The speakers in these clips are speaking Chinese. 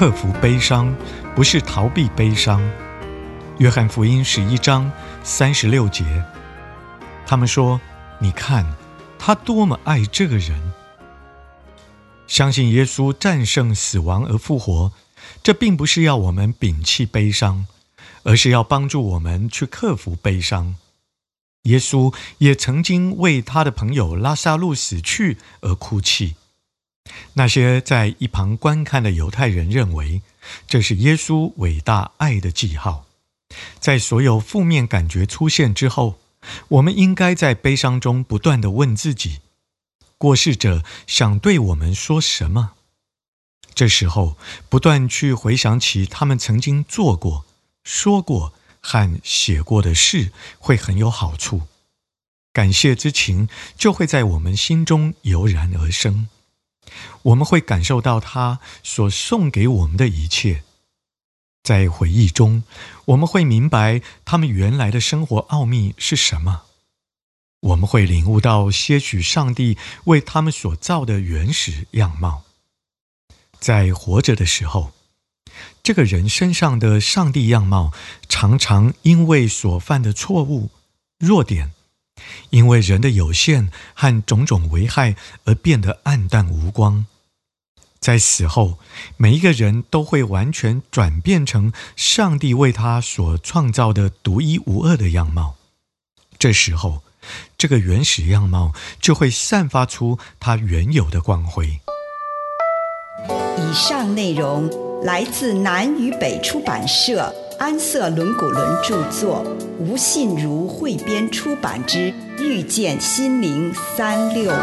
克服悲伤，不是逃避悲伤。约翰福音十一章三十六节，他们说：“你看，他多么爱这个人。”相信耶稣战胜死亡而复活，这并不是要我们摒弃悲伤，而是要帮助我们去克服悲伤。耶稣也曾经为他的朋友拉撒路死去而哭泣。那些在一旁观看的犹太人认为，这是耶稣伟大爱的记号。在所有负面感觉出现之后，我们应该在悲伤中不断地问自己：过世者想对我们说什么？这时候，不断去回想起他们曾经做过、说过和写过的事，会很有好处。感谢之情就会在我们心中油然而生。我们会感受到他所送给我们的一切，在回忆中，我们会明白他们原来的生活奥秘是什么。我们会领悟到些许上帝为他们所造的原始样貌。在活着的时候，这个人身上的上帝样貌常常因为所犯的错误、弱点。因为人的有限和种种危害而变得黯淡无光，在死后，每一个人都会完全转变成上帝为他所创造的独一无二的样貌。这时候，这个原始样貌就会散发出它原有的光辉。以上内容来自南与北出版社。安瑟伦古伦著作，吴信如汇编出版之《遇见心灵三六五》。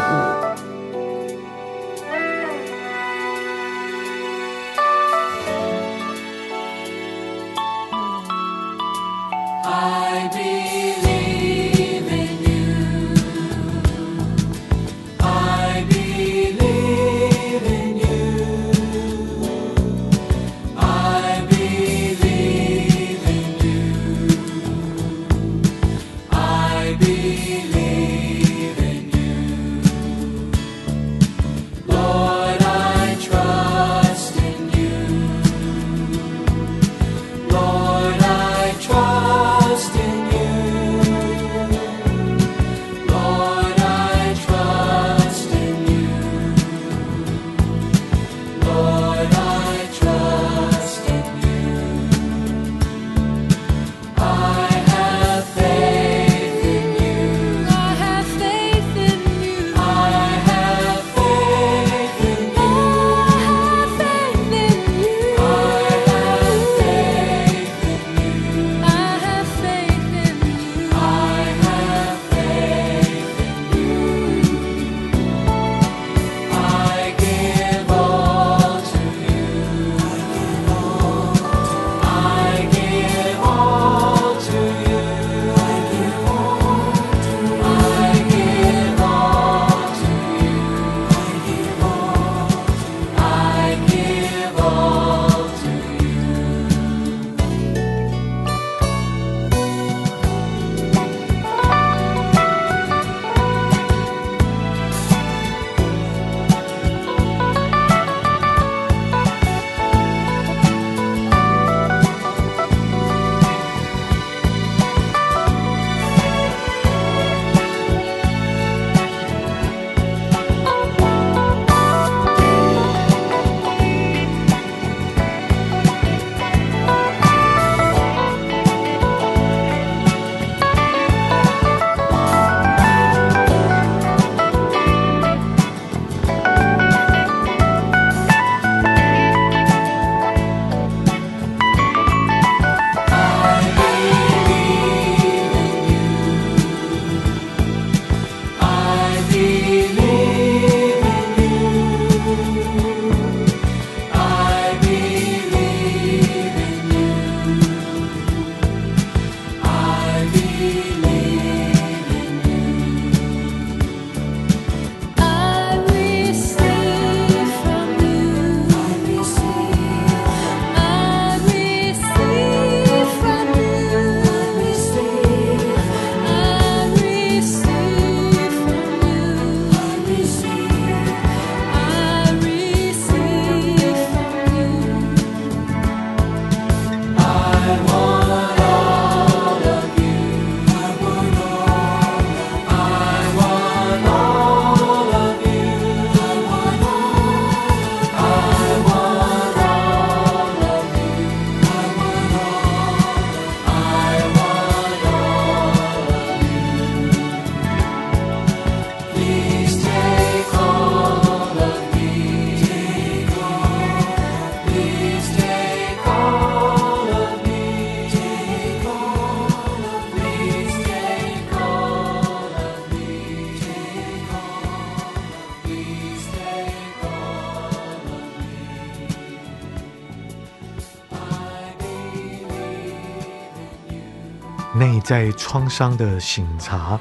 内在创伤的省察。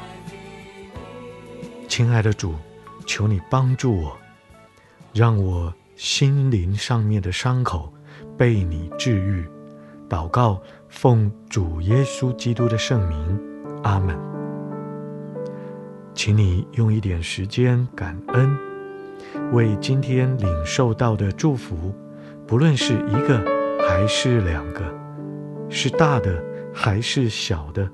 亲爱的主，求你帮助我，让我心灵上面的伤口被你治愈。祷告，奉主耶稣基督的圣名，阿门。请你用一点时间感恩，为今天领受到的祝福，不论是一个还是两个，是大的还是小的，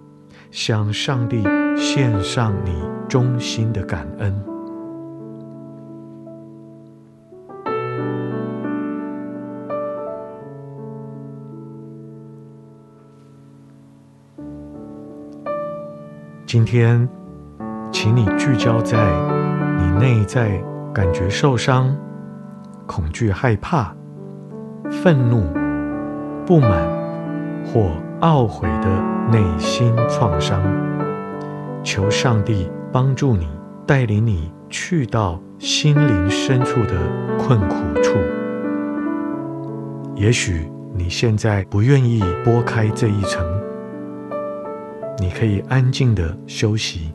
向上帝献上你衷心的感恩。今天，请你聚焦在你内在感觉受伤、恐惧、害怕、愤怒、不满或懊悔的内心创伤。求上帝帮助你，带领你去到心灵深处的困苦处。也许你现在不愿意拨开这一层，你可以安静的休息。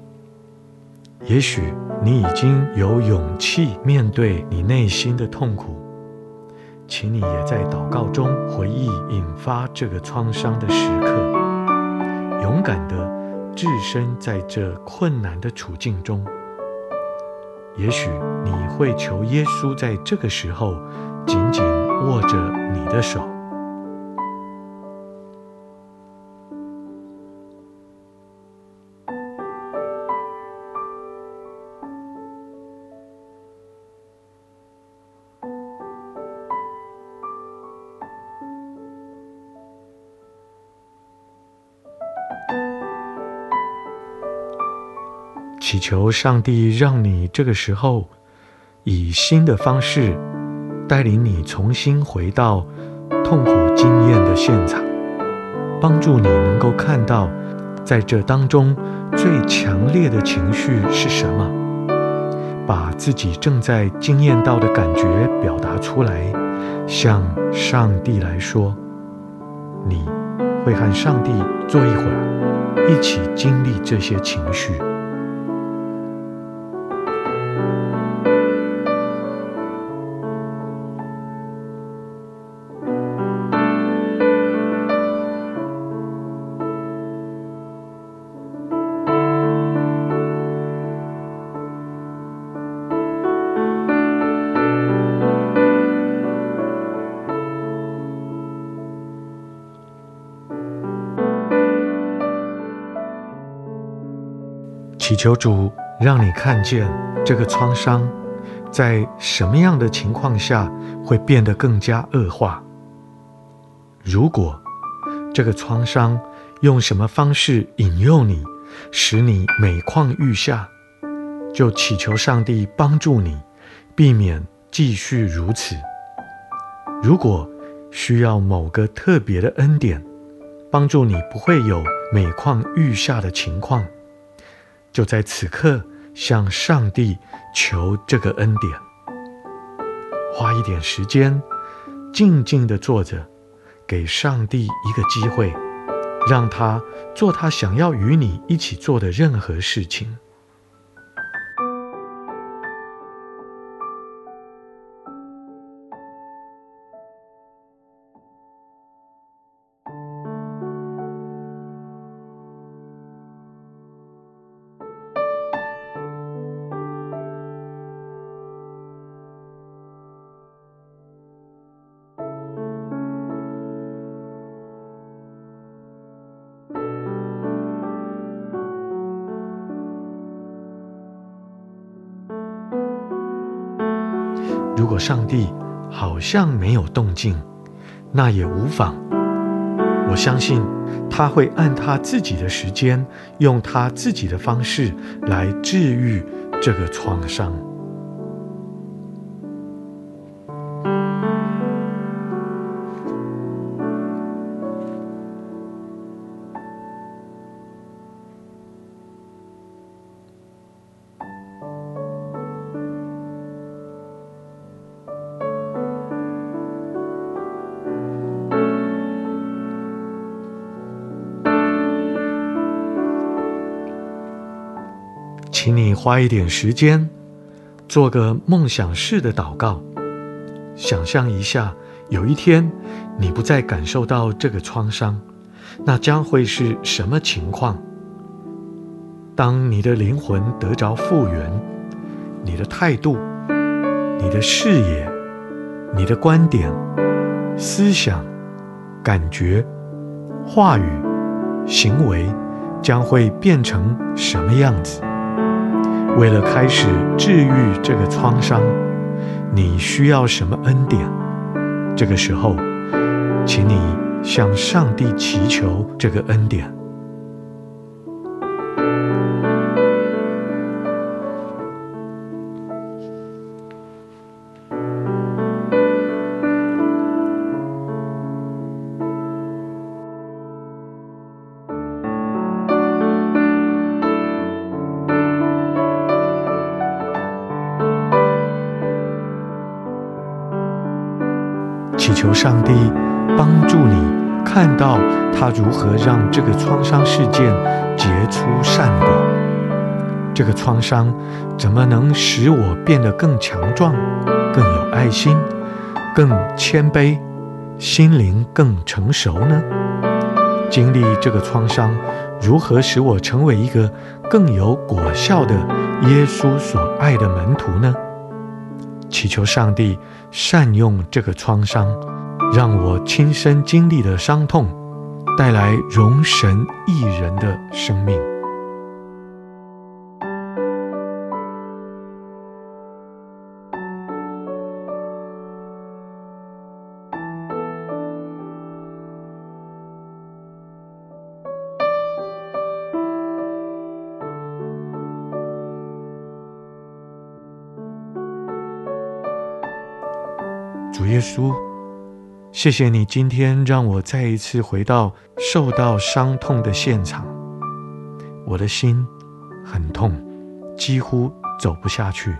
也许你已经有勇气面对你内心的痛苦，请你也在祷告中回忆引发这个创伤的时刻，勇敢的。置身在这困难的处境中，也许你会求耶稣在这个时候紧紧握着你的手。求上帝让你这个时候以新的方式带领你重新回到痛苦经验的现场，帮助你能够看到在这当中最强烈的情绪是什么，把自己正在经验到的感觉表达出来，向上帝来说，你会和上帝坐一会儿，一起经历这些情绪。祈求主让你看见这个创伤在什么样的情况下会变得更加恶化。如果这个创伤用什么方式引诱你，使你每况愈下，就祈求上帝帮助你，避免继续如此。如果需要某个特别的恩典，帮助你不会有每况愈下的情况。就在此刻，向上帝求这个恩典。花一点时间，静静的坐着，给上帝一个机会，让他做他想要与你一起做的任何事情。上帝好像没有动静，那也无妨。我相信他会按他自己的时间，用他自己的方式来治愈这个创伤。请你花一点时间，做个梦想式的祷告，想象一下，有一天你不再感受到这个创伤，那将会是什么情况？当你的灵魂得着复原，你的态度、你的视野、你的观点、思想、感觉、话语、行为，将会变成什么样子？为了开始治愈这个创伤，你需要什么恩典？这个时候，请你向上帝祈求这个恩典。求上帝帮助你看到他如何让这个创伤事件结出善果。这个创伤怎么能使我变得更强壮、更有爱心、更谦卑、心灵更成熟呢？经历这个创伤，如何使我成为一个更有果效的耶稣所爱的门徒呢？祈求上帝善用这个创伤，让我亲身经历的伤痛，带来容神益人的生命。耶稣，谢谢你今天让我再一次回到受到伤痛的现场。我的心很痛，几乎走不下去。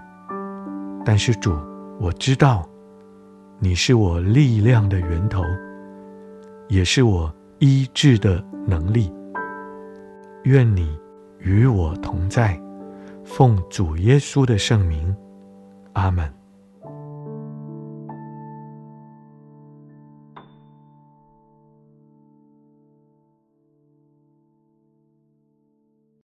但是主，我知道你是我力量的源头，也是我医治的能力。愿你与我同在，奉主耶稣的圣名，阿门。